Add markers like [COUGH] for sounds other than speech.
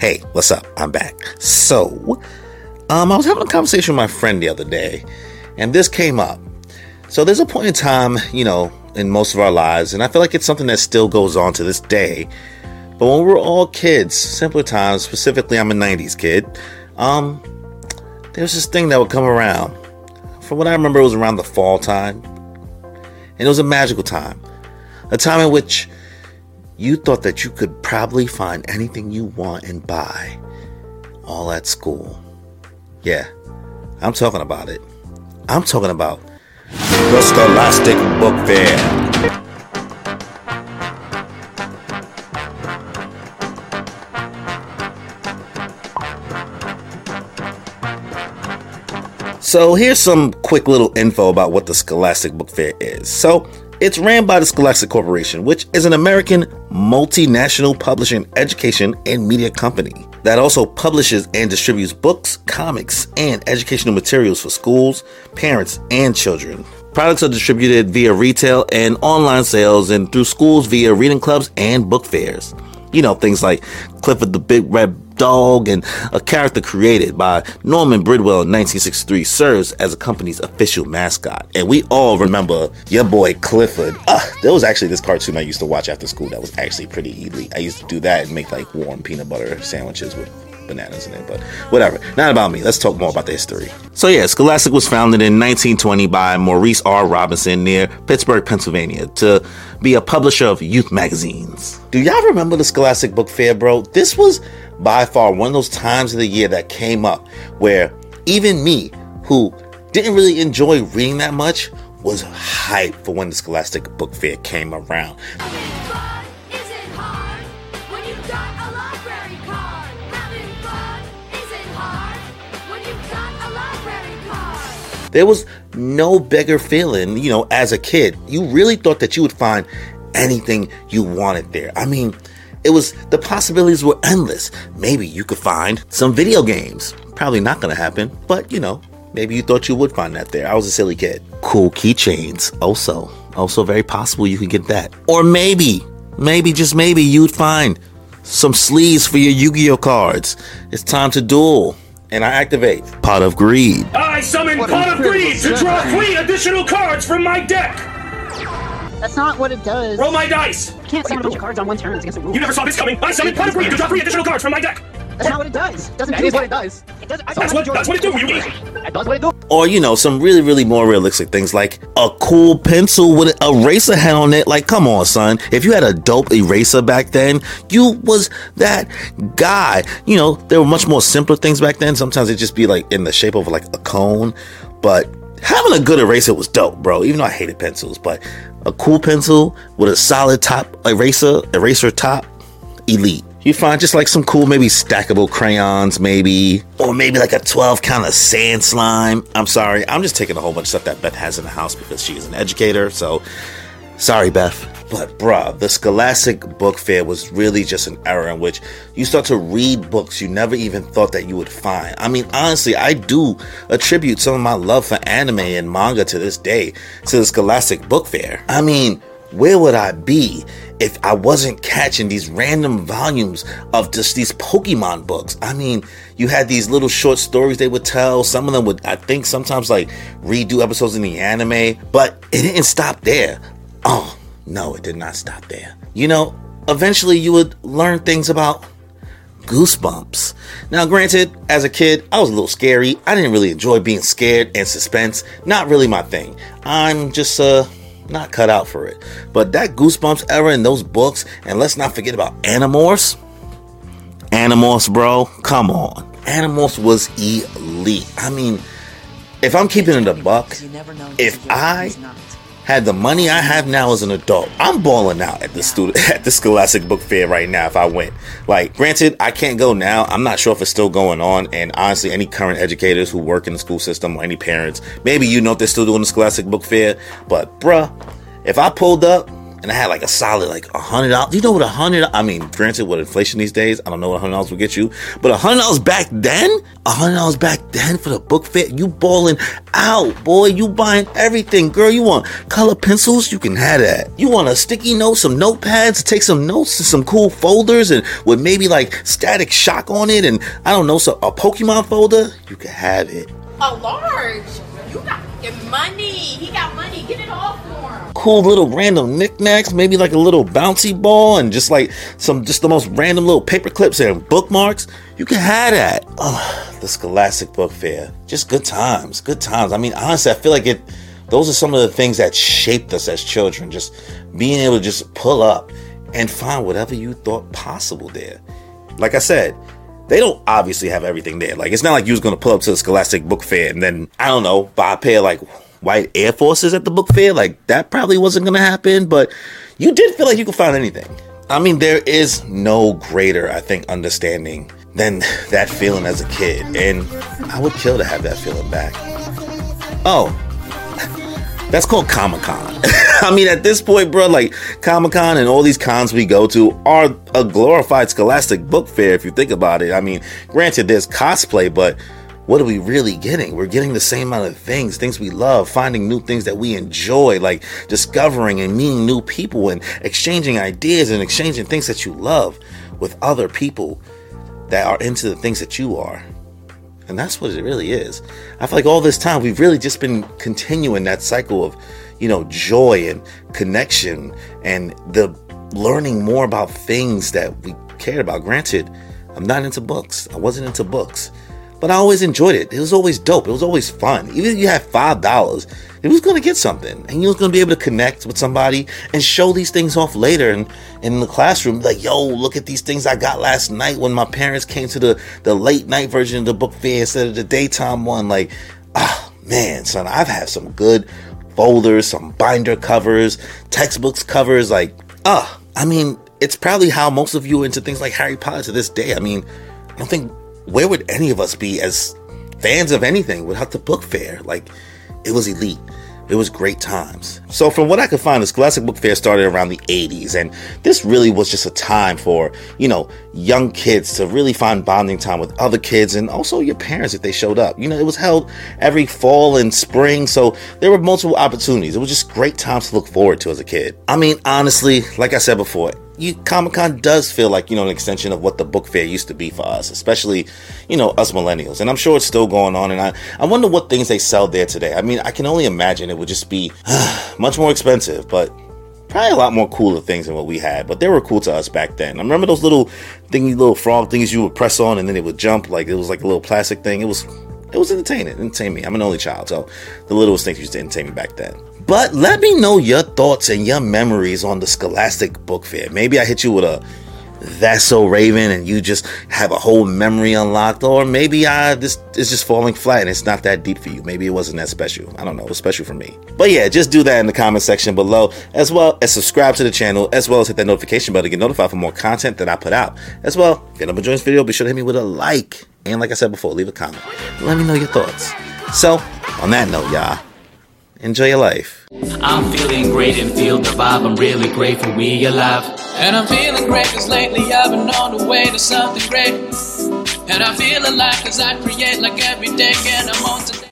Hey, what's up? I'm back. So, um, I was having a conversation with my friend the other day, and this came up. So, there's a point in time, you know, in most of our lives, and I feel like it's something that still goes on to this day. But when we were all kids, simpler times, specifically, I'm a 90s kid, um, there was this thing that would come around. From what I remember, it was around the fall time, and it was a magical time. A time in which you thought that you could probably find anything you want and buy all at school. Yeah, I'm talking about it. I'm talking about the Scholastic Book Fair. So, here's some quick little info about what the Scholastic Book Fair is. So, it's ran by the Scholastic Corporation, which is an American multinational publishing, education, and media company that also publishes and distributes books, comics, and educational materials for schools, parents, and children. Products are distributed via retail and online sales and through schools via reading clubs and book fairs. You know, things like Clifford the Big Red dog and a character created by Norman Bridwell in 1963 serves as a company's official mascot. And we all remember your boy Clifford. Uh, there was actually this cartoon I used to watch after school that was actually pretty elite. I used to do that and make like warm peanut butter sandwiches with bananas in it, but whatever. Not about me. Let's talk more about the history. So yeah, Scholastic was founded in 1920 by Maurice R. Robinson near Pittsburgh, Pennsylvania, to be a publisher of youth magazines. Do y'all remember the Scholastic Book Fair, bro? This was by far one of those times of the year that came up where even me, who didn't really enjoy reading that much, was hyped for when the Scholastic Book Fair came around. There was no bigger feeling, you know, as a kid. You really thought that you would find anything you wanted there. I mean, it was the possibilities were endless. Maybe you could find some video games. Probably not going to happen, but you know, maybe you thought you would find that there. I was a silly kid. Cool keychains, also. Also, very possible you could get that. Or maybe, maybe, just maybe, you'd find some sleeves for your Yu Gi Oh cards. It's time to duel and I activate Pot of Greed. I summon what Pot of Greed to draw three additional cards from my deck. That's not what it does. Roll my dice. You can't summon a bunch of cards on one turn. It's against the rules. You never saw this coming. I summon Pot of Greed to draw three additional cards from my deck. That's not what it does. It doesn't that do what it does. It does. That's what, that's what it do, Yugi. Does what it do. Or, you know, some really, really more realistic things like a cool pencil with an eraser head on it. Like, come on, son. If you had a dope eraser back then, you was that guy. You know, there were much more simpler things back then. Sometimes it'd just be like in the shape of like a cone. But having a good eraser was dope, bro. Even though I hated pencils, but a cool pencil with a solid top eraser, eraser top, elite. You find just like some cool, maybe stackable crayons, maybe, or maybe like a 12 count of sand slime. I'm sorry, I'm just taking a whole bunch of stuff that Beth has in the house because she is an educator. So, sorry, Beth. But, bruh, the Scholastic Book Fair was really just an era in which you start to read books you never even thought that you would find. I mean, honestly, I do attribute some of my love for anime and manga to this day to the Scholastic Book Fair. I mean, where would I be if I wasn't catching these random volumes of just these Pokemon books? I mean, you had these little short stories they would tell. Some of them would, I think, sometimes like redo episodes in the anime, but it didn't stop there. Oh, no, it did not stop there. You know, eventually you would learn things about goosebumps. Now, granted, as a kid, I was a little scary. I didn't really enjoy being scared and suspense. Not really my thing. I'm just, uh, not cut out for it. But that Goosebumps era in those books, and let's not forget about Animorphs. Animorphs, bro, come on. Animorphs was elite. I mean, if I'm keeping it a buck, if I had the money I have now as an adult, I'm balling out at the student [LAUGHS] at the Scholastic Book Fair right now. If I went, like, granted, I can't go now. I'm not sure if it's still going on. And honestly, any current educators who work in the school system or any parents, maybe you know if they're still doing the Scholastic Book Fair. But bruh, if I pulled up and I had like a solid like a hundred dollars. You know what a hundred? I mean, granted, with inflation these days, I don't know what a hundred dollars will get you, but a hundred dollars back then, a hundred dollars back then for the book fair, you balling out, boy. You buying everything, girl. You want color pencils? You can have that. You want a sticky note, some notepads to take some notes and some cool folders, and with maybe like Static Shock on it, and I don't know, so a Pokemon folder. You can have it. A large. You got money. He got money. Get it all for him. cool little random knickknacks, maybe like a little bouncy ball and just like some just the most random little paper clips and bookmarks. You can have that. Oh, the Scholastic Book Fair. Just good times. Good times. I mean, honestly, I feel like it those are some of the things that shaped us as children. Just being able to just pull up and find whatever you thought possible there. Like I said, they don't obviously have everything there. Like it's not like you was gonna pull up to the Scholastic Book Fair and then I don't know buy a pair like white Air Forces at the book fair. Like that probably wasn't gonna happen, but you did feel like you could find anything. I mean, there is no greater, I think, understanding than [LAUGHS] that feeling as a kid, and I would kill to have that feeling back. Oh, that's called Comic Con. [LAUGHS] I mean, at this point, bro, like Comic Con and all these cons we go to are a glorified scholastic book fair, if you think about it. I mean, granted, there's cosplay, but what are we really getting? We're getting the same amount of things, things we love, finding new things that we enjoy, like discovering and meeting new people and exchanging ideas and exchanging things that you love with other people that are into the things that you are. And that's what it really is. I feel like all this time we've really just been continuing that cycle of, you know, joy and connection and the learning more about things that we cared about. Granted, I'm not into books. I wasn't into books. But I always enjoyed it. It was always dope. It was always fun. Even if you had five dollars, it was gonna get something. And you was gonna be able to connect with somebody and show these things off later and in the classroom. Like, yo, look at these things I got last night when my parents came to the, the late night version of the book fair instead of the daytime one. Like, ah man, son, I've had some good folders, some binder covers, textbooks covers, like, ah, I mean, it's probably how most of you are into things like Harry Potter to this day. I mean, I don't think where would any of us be as fans of anything without the book fair? Like, it was elite. It was great times. So, from what I could find, the Scholastic Book Fair started around the 80s, and this really was just a time for, you know, young kids to really find bonding time with other kids and also your parents if they showed up. You know, it was held every fall and spring, so there were multiple opportunities. It was just great times to look forward to as a kid. I mean, honestly, like I said before, you Comic Con does feel like you know an extension of what the book fair used to be for us, especially you know us millennials. And I'm sure it's still going on. And I I wonder what things they sell there today. I mean, I can only imagine it would just be [SIGHS] much more expensive, but probably a lot more cooler things than what we had. But they were cool to us back then. I remember those little thingy, little frog things you would press on and then it would jump like it was like a little plastic thing. It was it was entertaining. It entertained me. I'm an only child, so the littlest things used to entertain me back then. But let me know your thoughts and your memories on the Scholastic Book Fair. Maybe I hit you with a that's so Raven and you just have a whole memory unlocked, or maybe I this is just falling flat and it's not that deep for you. Maybe it wasn't that special. I don't know, it was special for me. But yeah, just do that in the comment section below, as well as subscribe to the channel, as well as hit that notification bell to get notified for more content that I put out. As well, if you're enjoying this video, be sure to hit me with a like. And like I said before, leave a comment. Let me know your thoughts. So, on that note, y'all, enjoy your life. I'm feeling great and feel the vibe. I'm really grateful we alive. And I'm feeling great cause lately I've been on the way to something great. And I feel alive cause I create like every day and I'm on.